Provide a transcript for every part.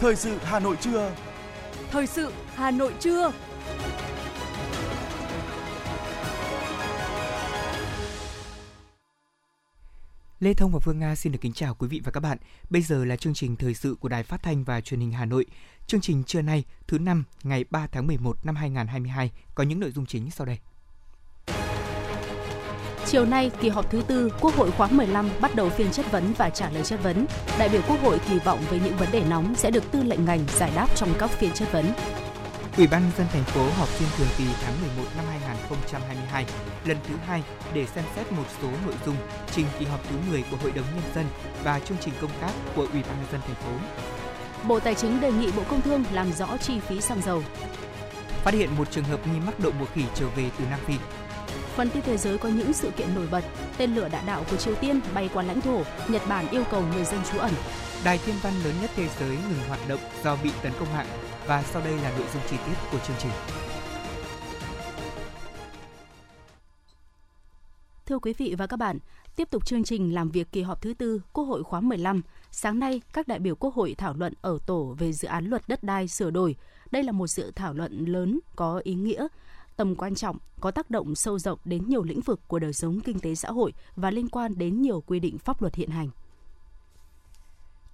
Thời sự Hà Nội trưa. Thời sự Hà Nội trưa. Lê Thông và Phương Nga xin được kính chào quý vị và các bạn. Bây giờ là chương trình thời sự của Đài Phát thanh và Truyền hình Hà Nội. Chương trình trưa nay, thứ năm, ngày 3 tháng 11 năm 2022 có những nội dung chính sau đây. Chiều nay, kỳ họp thứ tư Quốc hội khóa 15 bắt đầu phiên chất vấn và trả lời chất vấn. Đại biểu Quốc hội kỳ vọng về những vấn đề nóng sẽ được tư lệnh ngành giải đáp trong các phiên chất vấn. Ủy ban nhân dân thành phố họp phiên thường kỳ tháng 11 năm 2022 lần thứ hai để xem xét một số nội dung trình kỳ họp thứ 10 của Hội đồng nhân dân và chương trình công tác của Ủy ban nhân dân thành phố. Bộ Tài chính đề nghị Bộ Công Thương làm rõ chi phí xăng dầu. Phát hiện một trường hợp nghi mắc đậu mùa khỉ trở về từ Nam Phi. Phần tin thế giới có những sự kiện nổi bật. Tên lửa đạn đạo của Triều Tiên bay qua lãnh thổ, Nhật Bản yêu cầu người dân trú ẩn. Đài thiên văn lớn nhất thế giới ngừng hoạt động do bị tấn công mạng và sau đây là nội dung chi tiết của chương trình. Thưa quý vị và các bạn, tiếp tục chương trình làm việc kỳ họp thứ tư Quốc hội khóa 15, sáng nay các đại biểu Quốc hội thảo luận ở tổ về dự án luật đất đai sửa đổi. Đây là một sự thảo luận lớn có ý nghĩa, tầm quan trọng, có tác động sâu rộng đến nhiều lĩnh vực của đời sống kinh tế xã hội và liên quan đến nhiều quy định pháp luật hiện hành.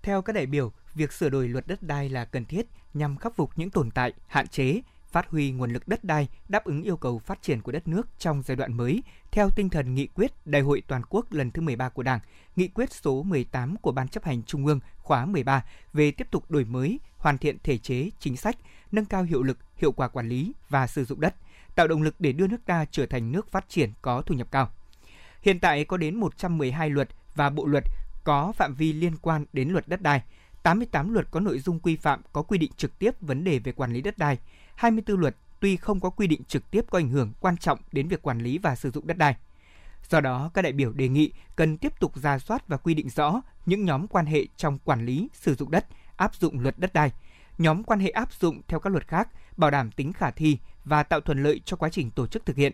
Theo các đại biểu, việc sửa đổi luật đất đai là cần thiết nhằm khắc phục những tồn tại, hạn chế, phát huy nguồn lực đất đai đáp ứng yêu cầu phát triển của đất nước trong giai đoạn mới theo tinh thần nghị quyết Đại hội toàn quốc lần thứ 13 của Đảng, nghị quyết số 18 của Ban chấp hành Trung ương khóa 13 về tiếp tục đổi mới, hoàn thiện thể chế, chính sách, nâng cao hiệu lực, hiệu quả quản lý và sử dụng đất, tạo động lực để đưa nước ta trở thành nước phát triển có thu nhập cao. Hiện tại có đến 112 luật và bộ luật có phạm vi liên quan đến luật đất đai, 88 luật có nội dung quy phạm có quy định trực tiếp vấn đề về quản lý đất đai, 24 luật tuy không có quy định trực tiếp có ảnh hưởng quan trọng đến việc quản lý và sử dụng đất đai. Do đó, các đại biểu đề nghị cần tiếp tục ra soát và quy định rõ những nhóm quan hệ trong quản lý, sử dụng đất, áp dụng luật đất đai, nhóm quan hệ áp dụng theo các luật khác, bảo đảm tính khả thi và tạo thuận lợi cho quá trình tổ chức thực hiện.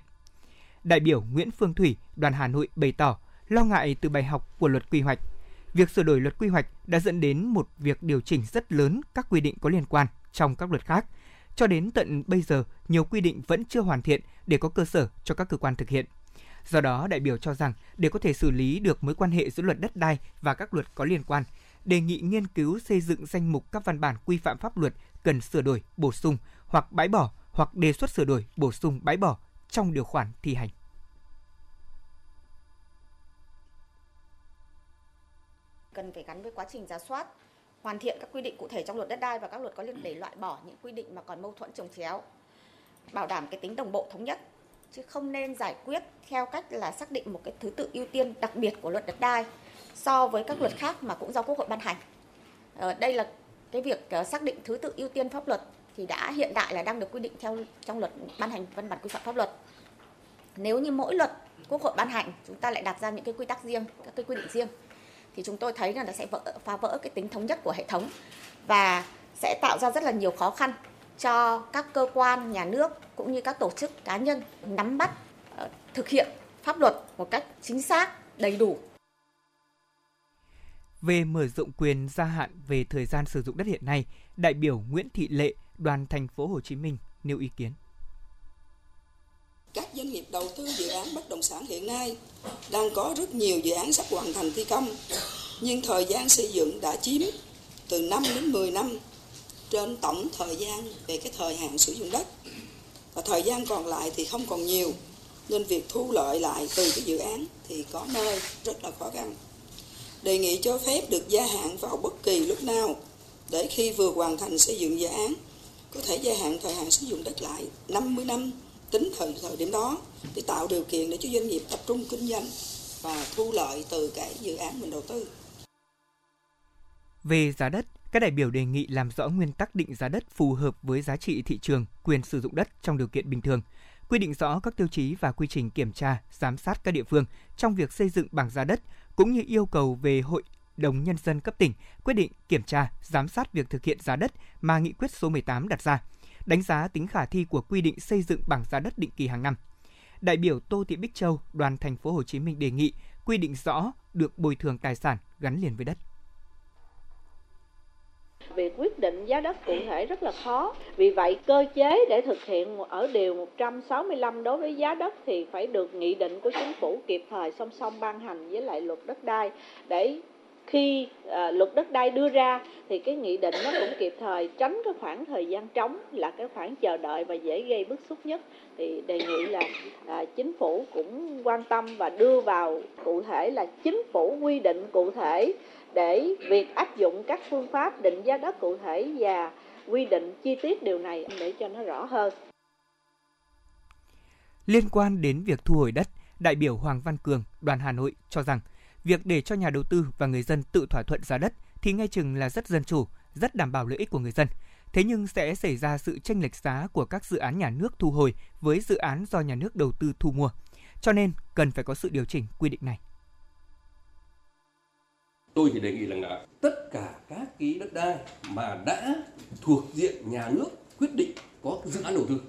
Đại biểu Nguyễn Phương Thủy, đoàn Hà Nội bày tỏ lo ngại từ bài học của luật quy hoạch việc sửa đổi luật quy hoạch đã dẫn đến một việc điều chỉnh rất lớn các quy định có liên quan trong các luật khác. Cho đến tận bây giờ, nhiều quy định vẫn chưa hoàn thiện để có cơ sở cho các cơ quan thực hiện. Do đó, đại biểu cho rằng để có thể xử lý được mối quan hệ giữa luật đất đai và các luật có liên quan, đề nghị nghiên cứu xây dựng danh mục các văn bản quy phạm pháp luật cần sửa đổi, bổ sung hoặc bãi bỏ hoặc đề xuất sửa đổi, bổ sung, bãi bỏ trong điều khoản thi hành. cần phải gắn với quá trình giả soát, hoàn thiện các quy định cụ thể trong luật đất đai và các luật có liên để loại bỏ những quy định mà còn mâu thuẫn trồng chéo, bảo đảm cái tính đồng bộ thống nhất chứ không nên giải quyết theo cách là xác định một cái thứ tự ưu tiên đặc biệt của luật đất đai so với các luật khác mà cũng do Quốc hội ban hành. Ờ, đây là cái việc ờ, xác định thứ tự ưu tiên pháp luật thì đã hiện đại là đang được quy định theo trong luật ban hành văn bản quy phạm pháp luật. Nếu như mỗi luật Quốc hội ban hành chúng ta lại đặt ra những cái quy tắc riêng, các cái quy định riêng thì chúng tôi thấy là nó sẽ vỡ, phá vỡ cái tính thống nhất của hệ thống và sẽ tạo ra rất là nhiều khó khăn cho các cơ quan nhà nước cũng như các tổ chức cá nhân nắm bắt ờ, thực hiện pháp luật một cách chính xác đầy đủ về mở rộng quyền gia hạn về thời gian sử dụng đất hiện nay, đại biểu Nguyễn Thị Lệ, đoàn thành phố Hồ Chí Minh nêu ý kiến. Các doanh nghiệp đầu tư dự án bất động sản hiện nay đang có rất nhiều dự án sắp hoàn thành thi công, nhưng thời gian xây dựng đã chiếm từ 5 đến 10 năm trên tổng thời gian về cái thời hạn sử dụng đất. Và thời gian còn lại thì không còn nhiều, nên việc thu lợi lại từ cái dự án thì có nơi rất là khó khăn. Đề nghị cho phép được gia hạn vào bất kỳ lúc nào để khi vừa hoàn thành xây dựng dự án có thể gia hạn thời hạn sử dụng đất lại 50 năm tính thời thời điểm đó để tạo điều kiện để cho doanh nghiệp tập trung kinh doanh và thu lợi từ cái dự án mình đầu tư. Về giá đất, các đại biểu đề nghị làm rõ nguyên tắc định giá đất phù hợp với giá trị thị trường, quyền sử dụng đất trong điều kiện bình thường, quy định rõ các tiêu chí và quy trình kiểm tra, giám sát các địa phương trong việc xây dựng bảng giá đất, cũng như yêu cầu về Hội đồng Nhân dân cấp tỉnh quyết định kiểm tra, giám sát việc thực hiện giá đất mà nghị quyết số 18 đặt ra – đánh giá tính khả thi của quy định xây dựng bảng giá đất định kỳ hàng năm. Đại biểu Tô Thị Bích Châu, đoàn thành phố Hồ Chí Minh đề nghị quy định rõ được bồi thường tài sản gắn liền với đất. việc quyết định giá đất cụ thể rất là khó. Vì vậy cơ chế để thực hiện ở điều 165 đối với giá đất thì phải được nghị định của chính phủ kịp thời song song ban hành với lại luật đất đai để khi à, luật đất đai đưa ra thì cái nghị định nó cũng kịp thời tránh cái khoảng thời gian trống là cái khoảng chờ đợi và dễ gây bức xúc nhất thì đề nghị là à, chính phủ cũng quan tâm và đưa vào cụ thể là chính phủ quy định cụ thể để việc áp dụng các phương pháp định giá đất cụ thể và quy định chi tiết điều này để cho nó rõ hơn. Liên quan đến việc thu hồi đất, đại biểu Hoàng Văn Cường, đoàn Hà Nội cho rằng việc để cho nhà đầu tư và người dân tự thỏa thuận giá đất thì ngay chừng là rất dân chủ, rất đảm bảo lợi ích của người dân. Thế nhưng sẽ xảy ra sự tranh lệch giá của các dự án nhà nước thu hồi với dự án do nhà nước đầu tư thu mua. Cho nên cần phải có sự điều chỉnh quy định này. Tôi thì đề nghị rằng là tất cả các cái đất đai mà đã thuộc diện nhà nước quyết định có dự án đầu tư,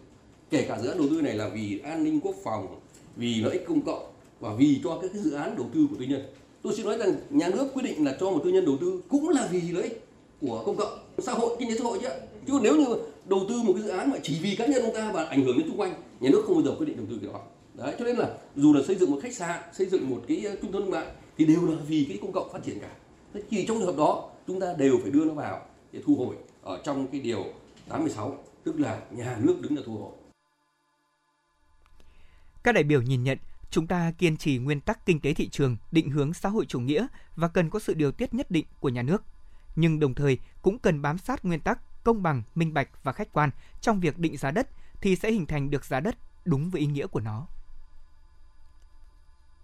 kể cả dự án đầu tư này là vì an ninh quốc phòng, vì lợi ích công cộng và vì cho các cái dự án đầu tư của tư nhân. Tôi xin nói rằng nhà nước quyết định là cho một tư nhân đầu tư cũng là vì lợi ích của công cộng, xã hội, kinh tế xã hội chứ. Chứ nếu như đầu tư một cái dự án mà chỉ vì cá nhân ông ta và ảnh hưởng đến xung quanh, nhà nước không bao giờ quyết định đầu tư cái đó. Đấy, cho nên là dù là xây dựng một khách sạn, xây dựng một cái trung tâm thương mại thì đều là vì cái công cộng phát triển cả. Thế chỉ trong trường hợp đó chúng ta đều phải đưa nó vào để thu hồi ở trong cái điều 86 tức là nhà nước đứng ra thu hồi. Các đại biểu nhìn nhận chúng ta kiên trì nguyên tắc kinh tế thị trường, định hướng xã hội chủ nghĩa và cần có sự điều tiết nhất định của nhà nước. Nhưng đồng thời cũng cần bám sát nguyên tắc công bằng, minh bạch và khách quan trong việc định giá đất thì sẽ hình thành được giá đất đúng với ý nghĩa của nó.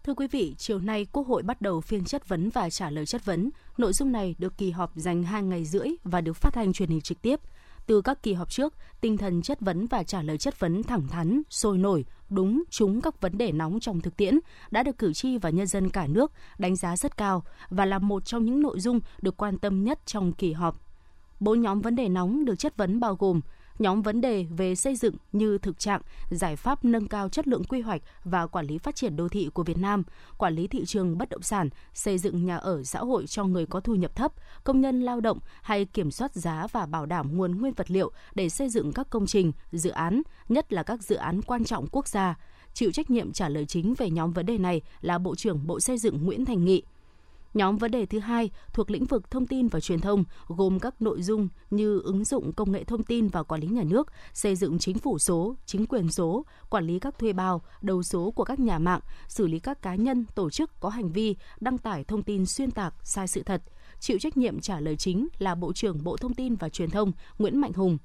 Thưa quý vị, chiều nay Quốc hội bắt đầu phiên chất vấn và trả lời chất vấn. Nội dung này được kỳ họp dành 2 ngày rưỡi và được phát thanh truyền hình trực tiếp. Từ các kỳ họp trước, tinh thần chất vấn và trả lời chất vấn thẳng thắn, sôi nổi, đúng, trúng các vấn đề nóng trong thực tiễn đã được cử tri và nhân dân cả nước đánh giá rất cao và là một trong những nội dung được quan tâm nhất trong kỳ họp. Bốn nhóm vấn đề nóng được chất vấn bao gồm nhóm vấn đề về xây dựng như thực trạng, giải pháp nâng cao chất lượng quy hoạch và quản lý phát triển đô thị của Việt Nam, quản lý thị trường bất động sản, xây dựng nhà ở xã hội cho người có thu nhập thấp, công nhân lao động hay kiểm soát giá và bảo đảm nguồn nguyên vật liệu để xây dựng các công trình, dự án, nhất là các dự án quan trọng quốc gia. Chịu trách nhiệm trả lời chính về nhóm vấn đề này là Bộ trưởng Bộ Xây dựng Nguyễn Thành Nghị. Nhóm vấn đề thứ hai thuộc lĩnh vực thông tin và truyền thông gồm các nội dung như ứng dụng công nghệ thông tin và quản lý nhà nước, xây dựng chính phủ số, chính quyền số, quản lý các thuê bao, đầu số của các nhà mạng, xử lý các cá nhân, tổ chức có hành vi đăng tải thông tin xuyên tạc, sai sự thật. Chịu trách nhiệm trả lời chính là Bộ trưởng Bộ Thông tin và Truyền thông Nguyễn Mạnh Hùng.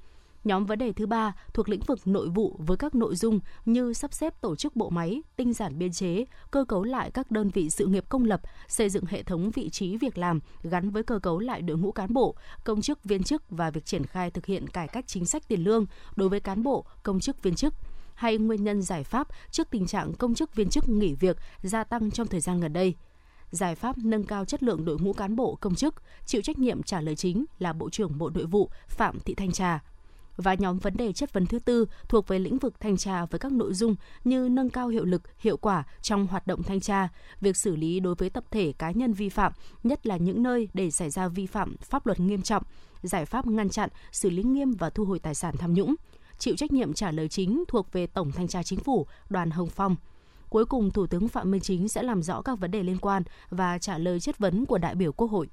Nhóm vấn đề thứ ba thuộc lĩnh vực nội vụ với các nội dung như sắp xếp tổ chức bộ máy, tinh giản biên chế, cơ cấu lại các đơn vị sự nghiệp công lập, xây dựng hệ thống vị trí việc làm gắn với cơ cấu lại đội ngũ cán bộ, công chức viên chức và việc triển khai thực hiện cải cách chính sách tiền lương đối với cán bộ, công chức viên chức hay nguyên nhân giải pháp trước tình trạng công chức viên chức nghỉ việc gia tăng trong thời gian gần đây. Giải pháp nâng cao chất lượng đội ngũ cán bộ công chức, chịu trách nhiệm trả lời chính là Bộ trưởng Bộ Nội vụ Phạm Thị Thanh Trà và nhóm vấn đề chất vấn thứ tư thuộc về lĩnh vực thanh tra với các nội dung như nâng cao hiệu lực, hiệu quả trong hoạt động thanh tra, việc xử lý đối với tập thể cá nhân vi phạm, nhất là những nơi để xảy ra vi phạm pháp luật nghiêm trọng, giải pháp ngăn chặn, xử lý nghiêm và thu hồi tài sản tham nhũng. Chịu trách nhiệm trả lời chính thuộc về Tổng Thanh tra Chính phủ, Đoàn Hồng Phong. Cuối cùng, Thủ tướng Phạm Minh Chính sẽ làm rõ các vấn đề liên quan và trả lời chất vấn của đại biểu Quốc hội.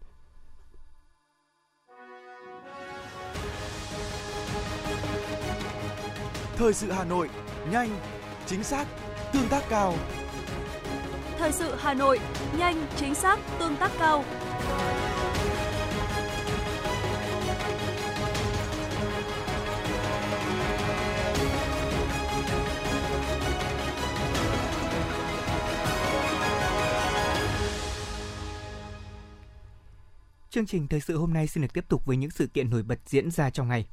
Thời sự Hà Nội, nhanh, chính xác, tương tác cao. Thời sự Hà Nội, nhanh, chính xác, tương tác cao. Chương trình thời sự hôm nay xin được tiếp tục với những sự kiện nổi bật diễn ra trong ngày.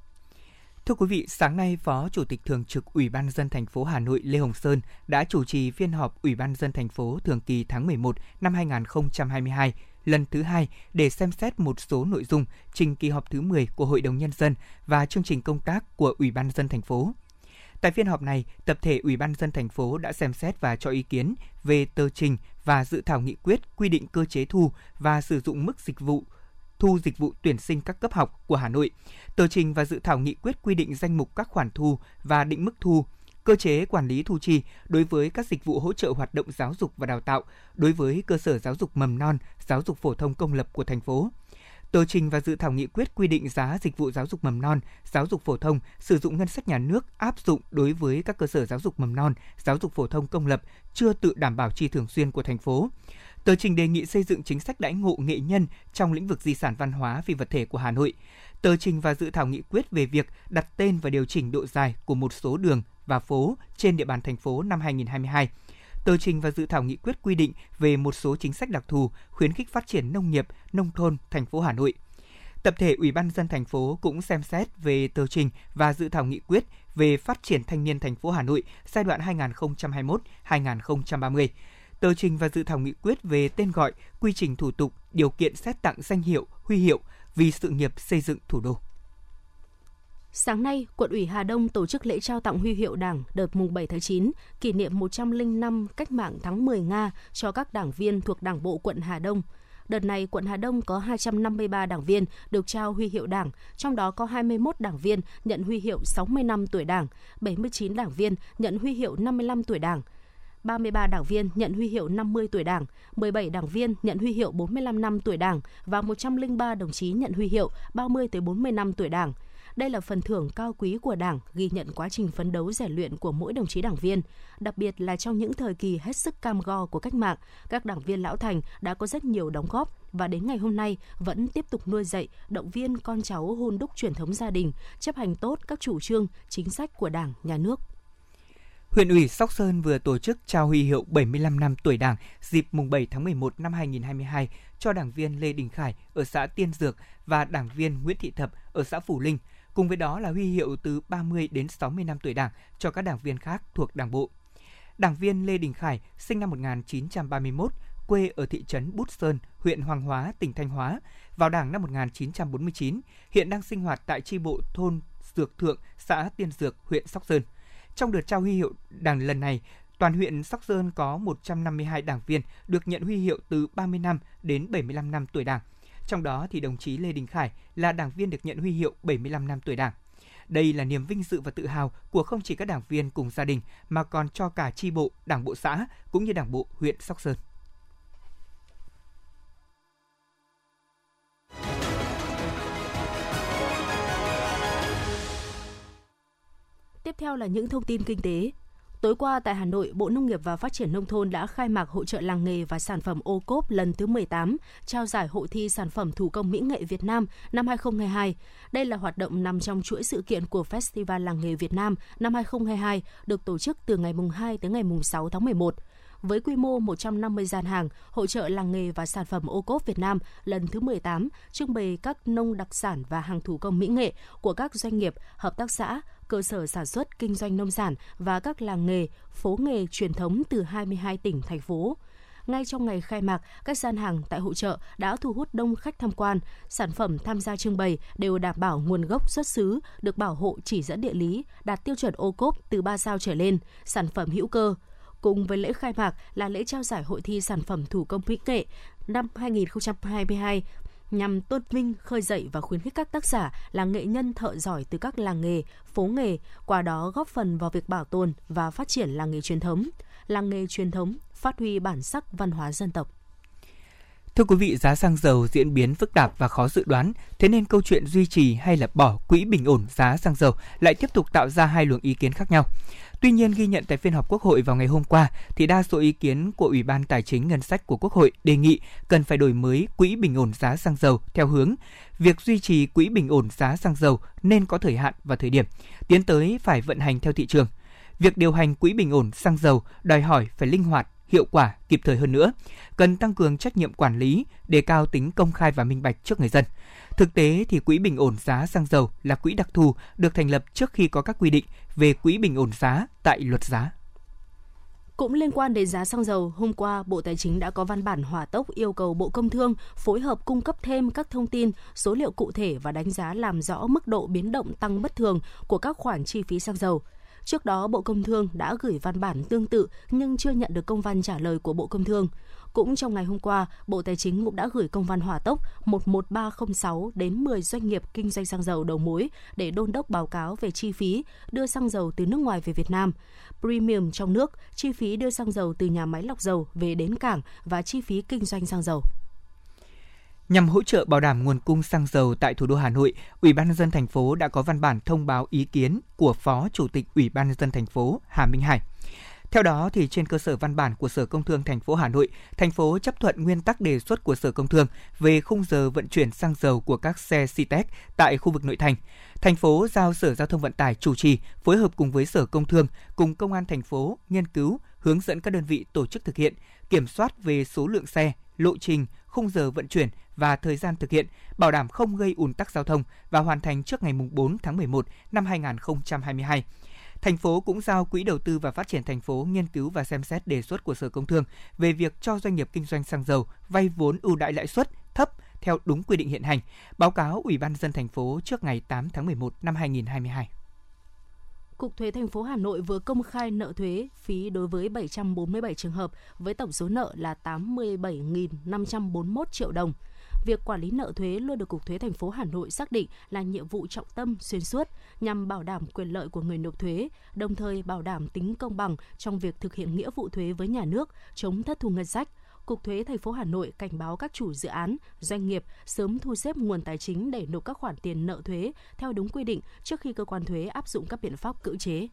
Thưa quý vị, sáng nay Phó Chủ tịch Thường trực Ủy ban dân thành phố Hà Nội Lê Hồng Sơn đã chủ trì phiên họp Ủy ban dân thành phố thường kỳ tháng 11 năm 2022 lần thứ hai để xem xét một số nội dung trình kỳ họp thứ 10 của Hội đồng Nhân dân và chương trình công tác của Ủy ban dân thành phố. Tại phiên họp này, tập thể Ủy ban dân thành phố đã xem xét và cho ý kiến về tờ trình và dự thảo nghị quyết quy định cơ chế thu và sử dụng mức dịch vụ thu dịch vụ tuyển sinh các cấp học của Hà Nội. Tờ trình và dự thảo nghị quyết quy định danh mục các khoản thu và định mức thu, cơ chế quản lý thu chi đối với các dịch vụ hỗ trợ hoạt động giáo dục và đào tạo đối với cơ sở giáo dục mầm non, giáo dục phổ thông công lập của thành phố. Tờ trình và dự thảo nghị quyết quy định giá dịch vụ giáo dục mầm non, giáo dục phổ thông sử dụng ngân sách nhà nước áp dụng đối với các cơ sở giáo dục mầm non, giáo dục phổ thông công lập chưa tự đảm bảo chi thường xuyên của thành phố. Tờ trình đề nghị xây dựng chính sách đãi ngộ nghệ nhân trong lĩnh vực di sản văn hóa phi vật thể của Hà Nội. Tờ trình và dự thảo nghị quyết về việc đặt tên và điều chỉnh độ dài của một số đường và phố trên địa bàn thành phố năm 2022 tờ trình và dự thảo nghị quyết quy định về một số chính sách đặc thù khuyến khích phát triển nông nghiệp, nông thôn thành phố Hà Nội. Tập thể Ủy ban dân thành phố cũng xem xét về tờ trình và dự thảo nghị quyết về phát triển thanh niên thành phố Hà Nội giai đoạn 2021-2030. Tờ trình và dự thảo nghị quyết về tên gọi, quy trình thủ tục, điều kiện xét tặng danh hiệu, huy hiệu vì sự nghiệp xây dựng thủ đô. Sáng nay, quận ủy Hà Đông tổ chức lễ trao tặng huy hiệu Đảng đợt mùng 7 tháng 9, kỷ niệm 105 năm cách mạng tháng 10 Nga cho các đảng viên thuộc Đảng bộ quận Hà Đông. Đợt này, quận Hà Đông có 253 đảng viên được trao huy hiệu Đảng, trong đó có 21 đảng viên nhận huy hiệu 60 năm tuổi Đảng, 79 đảng viên nhận huy hiệu 55 tuổi Đảng, 33 đảng viên nhận huy hiệu 50 tuổi Đảng, 17 đảng viên nhận huy hiệu 45 năm tuổi Đảng và 103 đồng chí nhận huy hiệu 30 tới 40 năm tuổi Đảng. Đây là phần thưởng cao quý của Đảng, ghi nhận quá trình phấn đấu rèn luyện của mỗi đồng chí đảng viên. Đặc biệt là trong những thời kỳ hết sức cam go của cách mạng, các đảng viên lão thành đã có rất nhiều đóng góp và đến ngày hôm nay vẫn tiếp tục nuôi dạy, động viên con cháu hôn đúc truyền thống gia đình, chấp hành tốt các chủ trương, chính sách của Đảng, Nhà nước. Huyện ủy Sóc Sơn vừa tổ chức trao huy hiệu 75 năm tuổi Đảng dịp mùng 7 tháng 11 năm 2022 cho đảng viên Lê Đình Khải ở xã Tiên Dược và đảng viên Nguyễn Thị Thập ở xã Phủ Linh – Cùng với đó là huy hiệu từ 30 đến 60 năm tuổi Đảng cho các đảng viên khác thuộc Đảng bộ. Đảng viên Lê Đình Khải, sinh năm 1931, quê ở thị trấn Bút Sơn, huyện Hoàng Hóa, tỉnh Thanh Hóa, vào Đảng năm 1949, hiện đang sinh hoạt tại tri bộ thôn Dược Thượng, xã Tiên Dược, huyện Sóc Sơn. Trong đợt trao huy hiệu đảng lần này, toàn huyện Sóc Sơn có 152 đảng viên được nhận huy hiệu từ 30 năm đến 75 năm tuổi Đảng, trong đó thì đồng chí Lê Đình Khải là đảng viên được nhận huy hiệu 75 năm tuổi Đảng. Đây là niềm vinh dự và tự hào của không chỉ các đảng viên cùng gia đình mà còn cho cả chi bộ, đảng bộ xã cũng như đảng bộ huyện Sóc Sơn. Tiếp theo là những thông tin kinh tế. Tối qua tại Hà Nội, Bộ Nông nghiệp và Phát triển Nông thôn đã khai mạc hội trợ làng nghề và sản phẩm ô cốp lần thứ 18, trao giải hội thi sản phẩm thủ công mỹ nghệ Việt Nam năm 2022. Đây là hoạt động nằm trong chuỗi sự kiện của Festival Làng nghề Việt Nam năm 2022, được tổ chức từ ngày mùng 2 tới ngày mùng 6 tháng 11 với quy mô 150 gian hàng, hội trợ làng nghề và sản phẩm ô cốp Việt Nam lần thứ 18 trưng bày các nông đặc sản và hàng thủ công mỹ nghệ của các doanh nghiệp, hợp tác xã, cơ sở sản xuất kinh doanh nông sản và các làng nghề, phố nghề truyền thống từ 22 tỉnh, thành phố ngay trong ngày khai mạc, các gian hàng tại hội trợ đã thu hút đông khách tham quan. Sản phẩm tham gia trưng bày đều đảm bảo nguồn gốc xuất xứ, được bảo hộ chỉ dẫn địa lý, đạt tiêu chuẩn ô cốp từ 3 sao trở lên, sản phẩm hữu cơ. Cùng với lễ khai mạc là lễ trao giải hội thi sản phẩm thủ công mỹ nghệ năm 2022 nhằm tôn vinh, khơi dậy và khuyến khích các tác giả là nghệ nhân thợ giỏi từ các làng nghề, phố nghề, qua đó góp phần vào việc bảo tồn và phát triển làng nghề truyền thống. Làng nghề truyền thống phát huy bản sắc văn hóa dân tộc. Thưa quý vị, giá xăng dầu diễn biến phức tạp và khó dự đoán, thế nên câu chuyện duy trì hay là bỏ quỹ bình ổn giá xăng dầu lại tiếp tục tạo ra hai luồng ý kiến khác nhau. Tuy nhiên, ghi nhận tại phiên họp Quốc hội vào ngày hôm qua, thì đa số ý kiến của Ủy ban Tài chính Ngân sách của Quốc hội đề nghị cần phải đổi mới quỹ bình ổn giá xăng dầu theo hướng việc duy trì quỹ bình ổn giá xăng dầu nên có thời hạn và thời điểm, tiến tới phải vận hành theo thị trường. Việc điều hành quỹ bình ổn xăng dầu đòi hỏi phải linh hoạt, hiệu quả, kịp thời hơn nữa, cần tăng cường trách nhiệm quản lý, đề cao tính công khai và minh bạch trước người dân. Thực tế thì quỹ bình ổn giá xăng dầu là quỹ đặc thù được thành lập trước khi có các quy định về quỹ bình ổn giá tại luật giá. Cũng liên quan đến giá xăng dầu, hôm qua Bộ Tài chính đã có văn bản hỏa tốc yêu cầu Bộ Công Thương phối hợp cung cấp thêm các thông tin, số liệu cụ thể và đánh giá làm rõ mức độ biến động tăng bất thường của các khoản chi phí xăng dầu. Trước đó, Bộ Công Thương đã gửi văn bản tương tự nhưng chưa nhận được công văn trả lời của Bộ Công Thương. Cũng trong ngày hôm qua, Bộ Tài chính cũng đã gửi công văn hỏa tốc 11306 đến 10 doanh nghiệp kinh doanh xăng dầu đầu mối để đôn đốc báo cáo về chi phí đưa xăng dầu từ nước ngoài về Việt Nam, premium trong nước, chi phí đưa xăng dầu từ nhà máy lọc dầu về đến cảng và chi phí kinh doanh xăng dầu. Nhằm hỗ trợ bảo đảm nguồn cung xăng dầu tại thủ đô Hà Nội, Ủy ban nhân dân thành phố đã có văn bản thông báo ý kiến của Phó Chủ tịch Ủy ban nhân dân thành phố Hà Minh Hải. Theo đó thì trên cơ sở văn bản của Sở Công Thương thành phố Hà Nội, thành phố chấp thuận nguyên tắc đề xuất của Sở Công Thương về khung giờ vận chuyển xăng dầu của các xe Citec tại khu vực nội thành. Thành phố giao Sở Giao thông Vận tải chủ trì phối hợp cùng với Sở Công Thương cùng Công an thành phố nghiên cứu, hướng dẫn các đơn vị tổ chức thực hiện, kiểm soát về số lượng xe, lộ trình, khung giờ vận chuyển và thời gian thực hiện, bảo đảm không gây ùn tắc giao thông và hoàn thành trước ngày 4 tháng 11 năm 2022. Thành phố cũng giao Quỹ đầu tư và phát triển thành phố nghiên cứu và xem xét đề xuất của Sở Công Thương về việc cho doanh nghiệp kinh doanh xăng dầu vay vốn ưu đãi lãi suất thấp theo đúng quy định hiện hành, báo cáo Ủy ban dân thành phố trước ngày 8 tháng 11 năm 2022. Cục Thuế thành phố Hà Nội vừa công khai nợ thuế phí đối với 747 trường hợp với tổng số nợ là 87.541 triệu đồng. Việc quản lý nợ thuế luôn được Cục Thuế thành phố Hà Nội xác định là nhiệm vụ trọng tâm xuyên suốt nhằm bảo đảm quyền lợi của người nộp thuế, đồng thời bảo đảm tính công bằng trong việc thực hiện nghĩa vụ thuế với nhà nước, chống thất thu ngân sách. Cục Thuế thành phố Hà Nội cảnh báo các chủ dự án, doanh nghiệp sớm thu xếp nguồn tài chính để nộp các khoản tiền nợ thuế theo đúng quy định trước khi cơ quan thuế áp dụng các biện pháp cưỡng chế.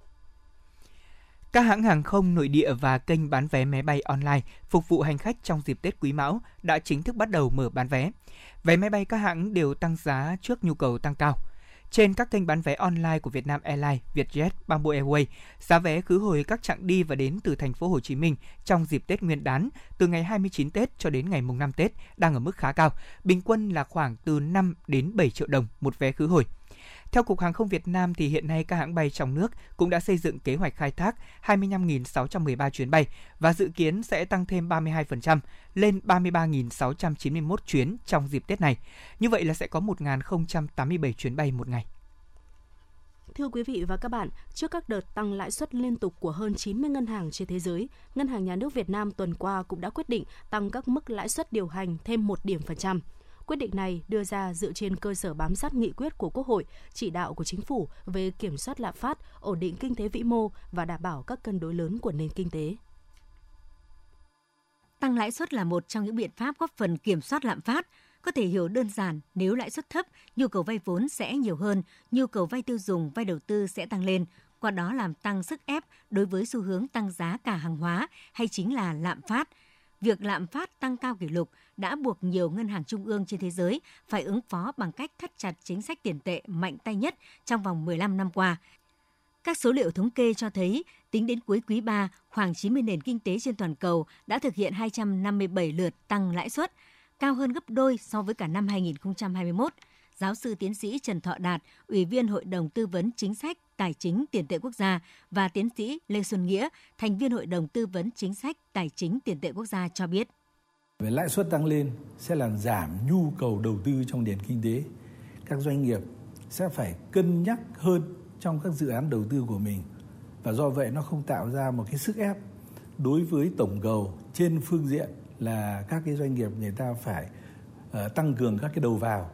Các hãng hàng không nội địa và kênh bán vé máy bay online phục vụ hành khách trong dịp Tết Quý Mão đã chính thức bắt đầu mở bán vé. Vé máy bay các hãng đều tăng giá trước nhu cầu tăng cao. Trên các kênh bán vé online của Vietnam Airlines, Vietjet, Bamboo Airways, giá vé khứ hồi các chặng đi và đến từ thành phố Hồ Chí Minh trong dịp Tết Nguyên đán từ ngày 29 Tết cho đến ngày mùng 5 Tết đang ở mức khá cao, bình quân là khoảng từ 5 đến 7 triệu đồng một vé khứ hồi. Theo Cục Hàng không Việt Nam thì hiện nay các hãng bay trong nước cũng đã xây dựng kế hoạch khai thác 25.613 chuyến bay và dự kiến sẽ tăng thêm 32% lên 33.691 chuyến trong dịp Tết này. Như vậy là sẽ có 1.087 chuyến bay một ngày. Thưa quý vị và các bạn, trước các đợt tăng lãi suất liên tục của hơn 90 ngân hàng trên thế giới, Ngân hàng Nhà nước Việt Nam tuần qua cũng đã quyết định tăng các mức lãi suất điều hành thêm 1 điểm phần trăm. Quyết định này đưa ra dựa trên cơ sở bám sát nghị quyết của Quốc hội, chỉ đạo của chính phủ về kiểm soát lạm phát, ổn định kinh tế vĩ mô và đảm bảo các cân đối lớn của nền kinh tế. Tăng lãi suất là một trong những biện pháp góp phần kiểm soát lạm phát. Có thể hiểu đơn giản, nếu lãi suất thấp, nhu cầu vay vốn sẽ nhiều hơn, nhu cầu vay tiêu dùng, vay đầu tư sẽ tăng lên, qua đó làm tăng sức ép đối với xu hướng tăng giá cả hàng hóa hay chính là lạm phát. Việc lạm phát tăng cao kỷ lục đã buộc nhiều ngân hàng trung ương trên thế giới phải ứng phó bằng cách thắt chặt chính sách tiền tệ mạnh tay nhất trong vòng 15 năm qua. Các số liệu thống kê cho thấy, tính đến cuối quý 3, khoảng 90 nền kinh tế trên toàn cầu đã thực hiện 257 lượt tăng lãi suất, cao hơn gấp đôi so với cả năm 2021. Giáo sư tiến sĩ Trần Thọ Đạt, Ủy viên Hội đồng Tư vấn Chính sách Tài chính Tiền tệ Quốc gia và tiến sĩ Lê Xuân Nghĩa, thành viên Hội đồng Tư vấn Chính sách Tài chính Tiền tệ Quốc gia cho biết. Về lãi suất tăng lên sẽ làm giảm nhu cầu đầu tư trong nền kinh tế. Các doanh nghiệp sẽ phải cân nhắc hơn trong các dự án đầu tư của mình và do vậy nó không tạo ra một cái sức ép đối với tổng cầu trên phương diện là các cái doanh nghiệp người ta phải uh, tăng cường các cái đầu vào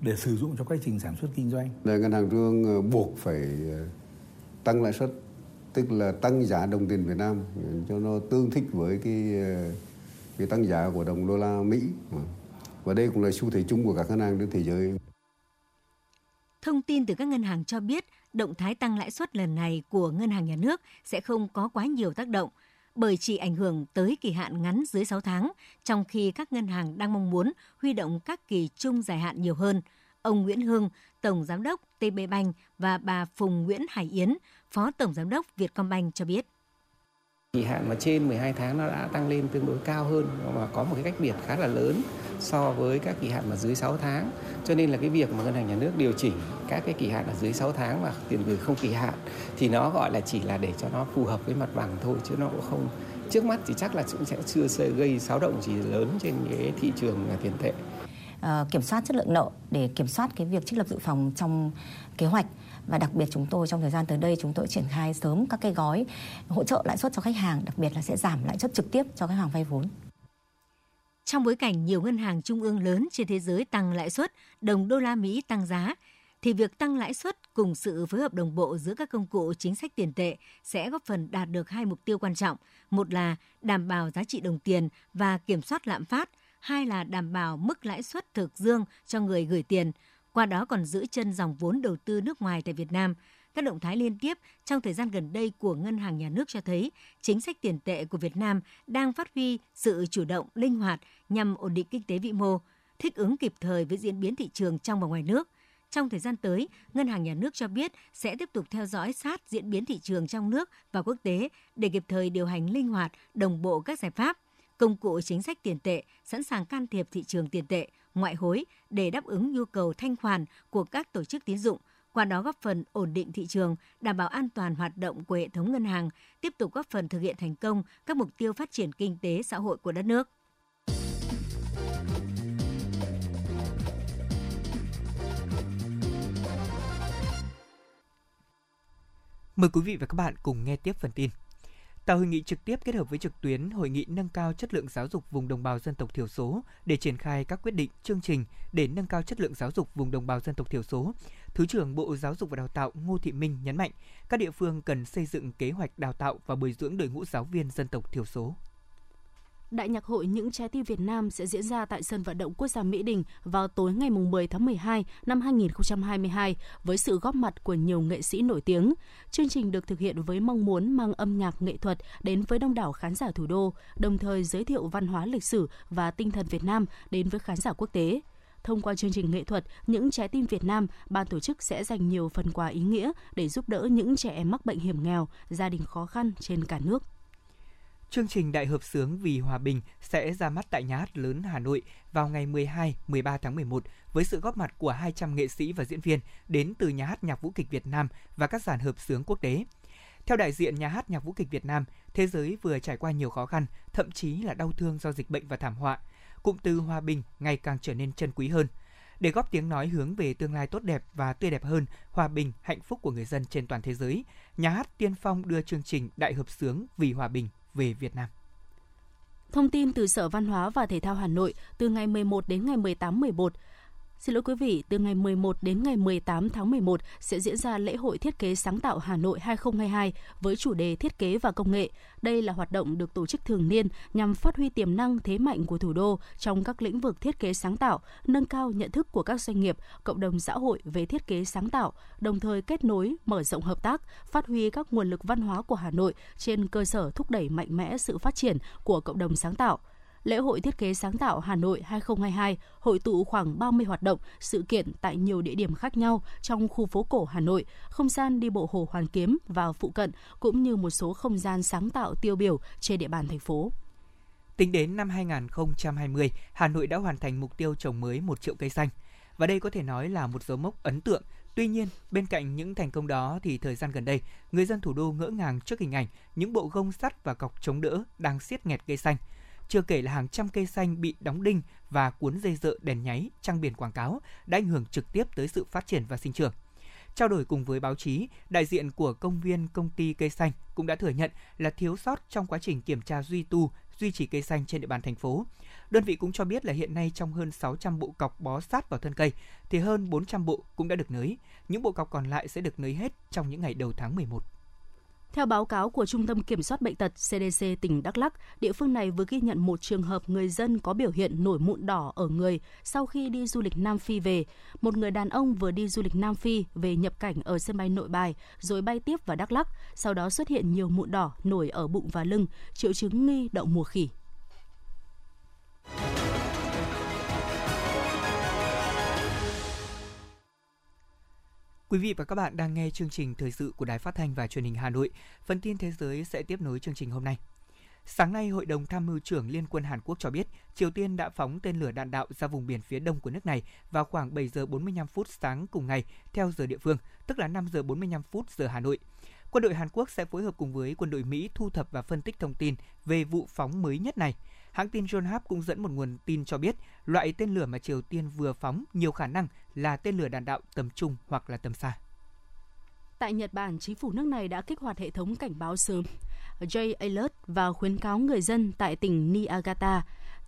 để sử dụng trong quá trình sản xuất kinh doanh. Để ngân hàng trung ương ờ, buộc phải ờ, tăng lãi suất tức là tăng giá đồng tiền Việt Nam cho nó tương thích với cái cái tăng giá của đồng đô la Mỹ và đây cũng là xu thế chung của các ngân hàng trên thế giới. Thông tin từ các ngân hàng cho biết, động thái tăng lãi suất lần này của ngân hàng nhà nước sẽ không có quá nhiều tác động bởi chỉ ảnh hưởng tới kỳ hạn ngắn dưới 6 tháng, trong khi các ngân hàng đang mong muốn huy động các kỳ chung dài hạn nhiều hơn. Ông Nguyễn Hưng, Tổng Giám đốc TB Bank và bà Phùng Nguyễn Hải Yến, Phó Tổng Giám đốc Vietcombank cho biết. Kỳ hạn mà trên 12 tháng nó đã tăng lên tương đối cao hơn và có một cái cách biệt khá là lớn so với các kỳ hạn mà dưới 6 tháng. Cho nên là cái việc mà ngân hàng nhà nước điều chỉnh các cái kỳ hạn ở dưới 6 tháng và tiền gửi không kỳ hạn thì nó gọi là chỉ là để cho nó phù hợp với mặt bằng thôi chứ nó cũng không trước mắt thì chắc là cũng sẽ chưa gây xáo động gì lớn trên cái thị trường tiền tệ. À, kiểm soát chất lượng nợ để kiểm soát cái việc trích lập dự phòng trong kế hoạch và đặc biệt chúng tôi trong thời gian tới đây chúng tôi triển khai sớm các cái gói hỗ trợ lãi suất cho khách hàng, đặc biệt là sẽ giảm lãi suất trực tiếp cho khách hàng vay vốn. Trong bối cảnh nhiều ngân hàng trung ương lớn trên thế giới tăng lãi suất, đồng đô la Mỹ tăng giá, thì việc tăng lãi suất cùng sự phối hợp đồng bộ giữa các công cụ chính sách tiền tệ sẽ góp phần đạt được hai mục tiêu quan trọng. Một là đảm bảo giá trị đồng tiền và kiểm soát lạm phát, hai là đảm bảo mức lãi suất thực dương cho người gửi tiền, qua đó còn giữ chân dòng vốn đầu tư nước ngoài tại Việt Nam. Các động thái liên tiếp trong thời gian gần đây của Ngân hàng Nhà nước cho thấy chính sách tiền tệ của Việt Nam đang phát huy sự chủ động, linh hoạt nhằm ổn định kinh tế vĩ mô, thích ứng kịp thời với diễn biến thị trường trong và ngoài nước. Trong thời gian tới, Ngân hàng Nhà nước cho biết sẽ tiếp tục theo dõi sát diễn biến thị trường trong nước và quốc tế để kịp thời điều hành linh hoạt, đồng bộ các giải pháp, công cụ chính sách tiền tệ, sẵn sàng can thiệp thị trường tiền tệ, ngoại hối để đáp ứng nhu cầu thanh khoản của các tổ chức tín dụng, qua đó góp phần ổn định thị trường, đảm bảo an toàn hoạt động của hệ thống ngân hàng, tiếp tục góp phần thực hiện thành công các mục tiêu phát triển kinh tế xã hội của đất nước. Mời quý vị và các bạn cùng nghe tiếp phần tin. Tại hội nghị trực tiếp kết hợp với trực tuyến, hội nghị nâng cao chất lượng giáo dục vùng đồng bào dân tộc thiểu số để triển khai các quyết định, chương trình để nâng cao chất lượng giáo dục vùng đồng bào dân tộc thiểu số. Thứ trưởng Bộ Giáo dục và Đào tạo Ngô Thị Minh nhấn mạnh, các địa phương cần xây dựng kế hoạch đào tạo và bồi dưỡng đội ngũ giáo viên dân tộc thiểu số. Đại nhạc hội Những trái tim Việt Nam sẽ diễn ra tại sân vận động quốc gia Mỹ Đình vào tối ngày 10 tháng 12 năm 2022 với sự góp mặt của nhiều nghệ sĩ nổi tiếng. Chương trình được thực hiện với mong muốn mang âm nhạc nghệ thuật đến với đông đảo khán giả thủ đô, đồng thời giới thiệu văn hóa lịch sử và tinh thần Việt Nam đến với khán giả quốc tế. Thông qua chương trình nghệ thuật Những trái tim Việt Nam, ban tổ chức sẽ dành nhiều phần quà ý nghĩa để giúp đỡ những trẻ em mắc bệnh hiểm nghèo, gia đình khó khăn trên cả nước. Chương trình Đại hợp sướng vì hòa bình sẽ ra mắt tại Nhà hát lớn Hà Nội vào ngày 12, 13 tháng 11 với sự góp mặt của 200 nghệ sĩ và diễn viên đến từ Nhà hát Nhạc vũ kịch Việt Nam và các dàn hợp sướng quốc tế. Theo đại diện Nhà hát Nhạc vũ kịch Việt Nam, thế giới vừa trải qua nhiều khó khăn, thậm chí là đau thương do dịch bệnh và thảm họa. Cụm từ hòa bình ngày càng trở nên chân quý hơn. Để góp tiếng nói hướng về tương lai tốt đẹp và tươi đẹp hơn, hòa bình, hạnh phúc của người dân trên toàn thế giới, Nhà hát Tiên Phong đưa chương trình Đại hợp sướng vì hòa bình về Việt Nam. Thông tin từ Sở Văn hóa và Thể thao Hà Nội từ ngày 11 đến ngày 18 11 Xin lỗi quý vị, từ ngày 11 đến ngày 18 tháng 11 sẽ diễn ra lễ hội thiết kế sáng tạo Hà Nội 2022 với chủ đề thiết kế và công nghệ. Đây là hoạt động được tổ chức thường niên nhằm phát huy tiềm năng thế mạnh của thủ đô trong các lĩnh vực thiết kế sáng tạo, nâng cao nhận thức của các doanh nghiệp, cộng đồng xã hội về thiết kế sáng tạo, đồng thời kết nối, mở rộng hợp tác, phát huy các nguồn lực văn hóa của Hà Nội trên cơ sở thúc đẩy mạnh mẽ sự phát triển của cộng đồng sáng tạo Lễ hội thiết kế sáng tạo Hà Nội 2022 hội tụ khoảng 30 hoạt động, sự kiện tại nhiều địa điểm khác nhau trong khu phố cổ Hà Nội, không gian đi bộ Hồ Hoàn Kiếm và phụ cận cũng như một số không gian sáng tạo tiêu biểu trên địa bàn thành phố. Tính đến năm 2020, Hà Nội đã hoàn thành mục tiêu trồng mới 1 triệu cây xanh. Và đây có thể nói là một dấu mốc ấn tượng. Tuy nhiên, bên cạnh những thành công đó thì thời gian gần đây, người dân thủ đô ngỡ ngàng trước hình ảnh những bộ gông sắt và cọc chống đỡ đang siết nghẹt cây xanh – chưa kể là hàng trăm cây xanh bị đóng đinh và cuốn dây dợ đèn nháy, trang biển quảng cáo đã ảnh hưởng trực tiếp tới sự phát triển và sinh trưởng. Trao đổi cùng với báo chí, đại diện của công viên công ty cây xanh cũng đã thừa nhận là thiếu sót trong quá trình kiểm tra duy tu, duy trì cây xanh trên địa bàn thành phố. Đơn vị cũng cho biết là hiện nay trong hơn 600 bộ cọc bó sát vào thân cây thì hơn 400 bộ cũng đã được nới. Những bộ cọc còn lại sẽ được nới hết trong những ngày đầu tháng 11. Theo báo cáo của Trung tâm Kiểm soát Bệnh tật CDC tỉnh Đắk Lắk, địa phương này vừa ghi nhận một trường hợp người dân có biểu hiện nổi mụn đỏ ở người sau khi đi du lịch Nam Phi về. Một người đàn ông vừa đi du lịch Nam Phi về nhập cảnh ở sân bay Nội Bài rồi bay tiếp vào Đắk Lắk, sau đó xuất hiện nhiều mụn đỏ nổi ở bụng và lưng, triệu chứng nghi đậu mùa khỉ. Quý vị và các bạn đang nghe chương trình thời sự của Đài Phát thanh và Truyền hình Hà Nội. Phần tin thế giới sẽ tiếp nối chương trình hôm nay. Sáng nay, Hội đồng Tham mưu trưởng Liên quân Hàn Quốc cho biết Triều Tiên đã phóng tên lửa đạn đạo ra vùng biển phía đông của nước này vào khoảng 7 giờ 45 phút sáng cùng ngày theo giờ địa phương, tức là 5 giờ 45 phút giờ Hà Nội. Quân đội Hàn Quốc sẽ phối hợp cùng với quân đội Mỹ thu thập và phân tích thông tin về vụ phóng mới nhất này. Hãng tin Yonhap cũng dẫn một nguồn tin cho biết loại tên lửa mà Triều Tiên vừa phóng nhiều khả năng là tên lửa đạn đạo tầm trung hoặc là tầm xa. Tại Nhật Bản, chính phủ nước này đã kích hoạt hệ thống cảnh báo sớm J Alert và khuyến cáo người dân tại tỉnh Niigata,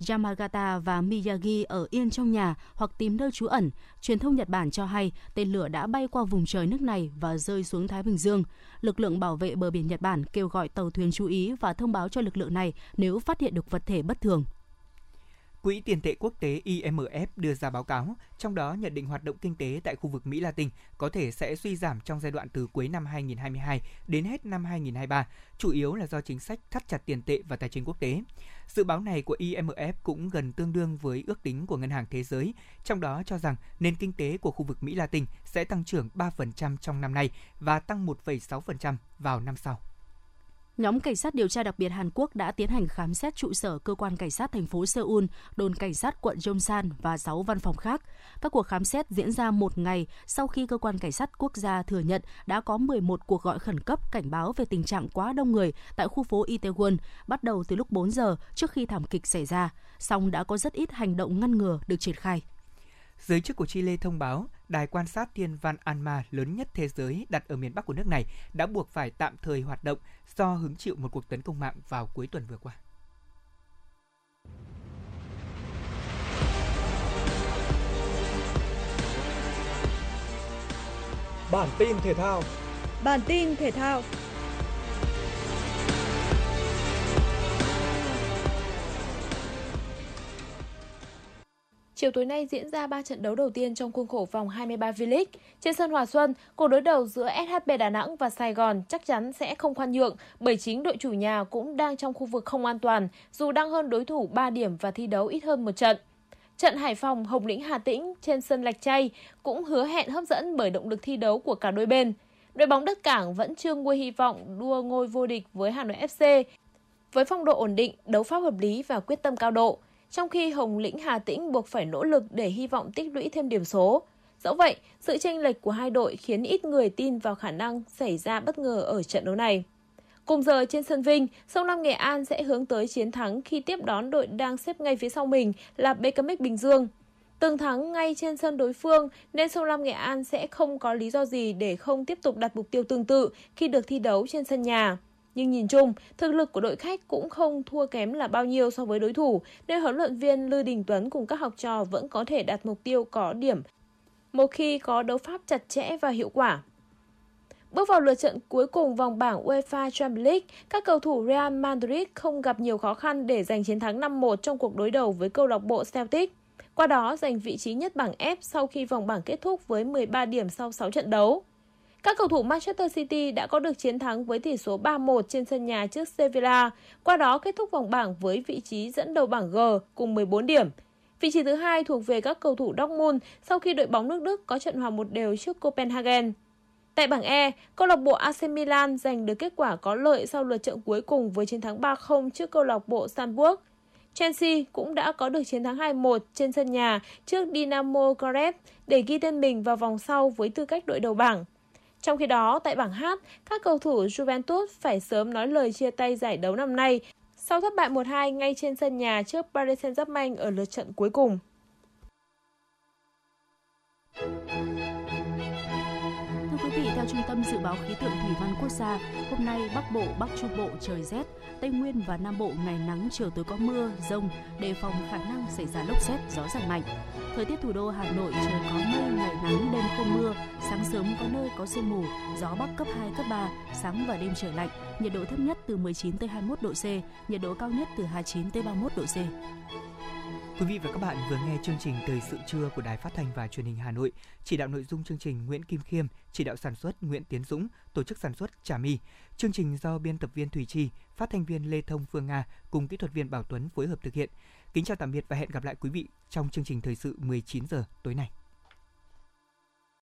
Yamagata và Miyagi ở yên trong nhà hoặc tìm nơi trú ẩn. Truyền thông Nhật Bản cho hay tên lửa đã bay qua vùng trời nước này và rơi xuống Thái Bình Dương. Lực lượng bảo vệ bờ biển Nhật Bản kêu gọi tàu thuyền chú ý và thông báo cho lực lượng này nếu phát hiện được vật thể bất thường. Quỹ tiền tệ quốc tế IMF đưa ra báo cáo, trong đó nhận định hoạt động kinh tế tại khu vực Mỹ Latin có thể sẽ suy giảm trong giai đoạn từ cuối năm 2022 đến hết năm 2023, chủ yếu là do chính sách thắt chặt tiền tệ và tài chính quốc tế. Dự báo này của IMF cũng gần tương đương với ước tính của Ngân hàng Thế giới, trong đó cho rằng nền kinh tế của khu vực Mỹ Latin sẽ tăng trưởng 3% trong năm nay và tăng 1,6% vào năm sau. Nhóm cảnh sát điều tra đặc biệt Hàn Quốc đã tiến hành khám xét trụ sở cơ quan cảnh sát thành phố Seoul, đồn cảnh sát quận Jongsan và 6 văn phòng khác. Các cuộc khám xét diễn ra một ngày sau khi cơ quan cảnh sát quốc gia thừa nhận đã có 11 cuộc gọi khẩn cấp cảnh báo về tình trạng quá đông người tại khu phố Itaewon bắt đầu từ lúc 4 giờ trước khi thảm kịch xảy ra, song đã có rất ít hành động ngăn ngừa được triển khai. Giới chức của Chile thông báo đài quan sát thiên văn Alma lớn nhất thế giới đặt ở miền Bắc của nước này đã buộc phải tạm thời hoạt động do hứng chịu một cuộc tấn công mạng vào cuối tuần vừa qua. Bản tin thể thao Bản tin thể thao Chiều tối nay diễn ra 3 trận đấu đầu tiên trong khuôn khổ vòng 23 V-League. Trên sân Hòa Xuân, cuộc đối đầu giữa SHB Đà Nẵng và Sài Gòn chắc chắn sẽ không khoan nhượng, bởi chính đội chủ nhà cũng đang trong khu vực không an toàn, dù đang hơn đối thủ 3 điểm và thi đấu ít hơn một trận. Trận Hải Phòng Hồng Lĩnh Hà Tĩnh trên sân Lạch Tray cũng hứa hẹn hấp dẫn bởi động lực thi đấu của cả đôi bên. Đội bóng đất cảng vẫn chưa nguôi hy vọng đua ngôi vô địch với Hà Nội FC. Với phong độ ổn định, đấu pháp hợp lý và quyết tâm cao độ, trong khi Hồng Lĩnh Hà Tĩnh buộc phải nỗ lực để hy vọng tích lũy thêm điểm số. Dẫu vậy, sự chênh lệch của hai đội khiến ít người tin vào khả năng xảy ra bất ngờ ở trận đấu này. Cùng giờ trên sân Vinh, Sông Lam Nghệ An sẽ hướng tới chiến thắng khi tiếp đón đội đang xếp ngay phía sau mình là BKMX Bình Dương. Từng thắng ngay trên sân đối phương nên Sông Lam Nghệ An sẽ không có lý do gì để không tiếp tục đặt mục tiêu tương tự khi được thi đấu trên sân nhà. Nhưng nhìn chung, thực lực của đội khách cũng không thua kém là bao nhiêu so với đối thủ, nên huấn luyện viên Lư Đình Tuấn cùng các học trò vẫn có thể đạt mục tiêu có điểm một khi có đấu pháp chặt chẽ và hiệu quả. Bước vào lượt trận cuối cùng vòng bảng UEFA Champions League, các cầu thủ Real Madrid không gặp nhiều khó khăn để giành chiến thắng 5-1 trong cuộc đối đầu với câu lạc bộ Celtic. Qua đó giành vị trí nhất bảng F sau khi vòng bảng kết thúc với 13 điểm sau 6 trận đấu. Các cầu thủ Manchester City đã có được chiến thắng với tỷ số 3-1 trên sân nhà trước Sevilla, qua đó kết thúc vòng bảng với vị trí dẫn đầu bảng G cùng 14 điểm. Vị trí thứ hai thuộc về các cầu thủ Dortmund sau khi đội bóng nước Đức có trận hòa một đều trước Copenhagen. Tại bảng E, câu lạc bộ AC Milan giành được kết quả có lợi sau lượt trận cuối cùng với chiến thắng 3-0 trước câu lạc bộ Salzburg. Chelsea cũng đã có được chiến thắng 2-1 trên sân nhà trước Dynamo Zagreb để ghi tên mình vào vòng sau với tư cách đội đầu bảng. Trong khi đó, tại bảng H, các cầu thủ Juventus phải sớm nói lời chia tay giải đấu năm nay sau thất bại 1-2 ngay trên sân nhà trước Paris Saint-Germain ở lượt trận cuối cùng. Quý vị, theo Trung tâm Dự báo Khí tượng Thủy văn Quốc gia, hôm nay Bắc Bộ, Bắc Trung Bộ trời rét, Tây Nguyên và Nam Bộ ngày nắng, chiều tối có mưa, rông, đề phòng khả năng xảy ra lốc xét, gió giật mạnh. Thời tiết thủ đô Hà Nội trời có mây, ngày nắng, đêm không mưa, sáng sớm có nơi có sương mù, gió bắc cấp 2, cấp 3, sáng và đêm trời lạnh, nhiệt độ thấp nhất từ 19 tới 21 độ C, nhiệt độ cao nhất từ 29 tới 31 độ C. Quý vị và các bạn vừa nghe chương trình Thời sự trưa của Đài Phát thanh và Truyền hình Hà Nội. Chỉ đạo nội dung chương trình Nguyễn Kim Khiêm, chỉ đạo sản xuất Nguyễn Tiến Dũng, tổ chức sản xuất Trà My. Chương trình do biên tập viên Thủy Chi, phát thanh viên Lê Thông Phương Nga cùng kỹ thuật viên Bảo Tuấn phối hợp thực hiện. Kính chào tạm biệt và hẹn gặp lại quý vị trong chương trình Thời sự 19 giờ tối nay.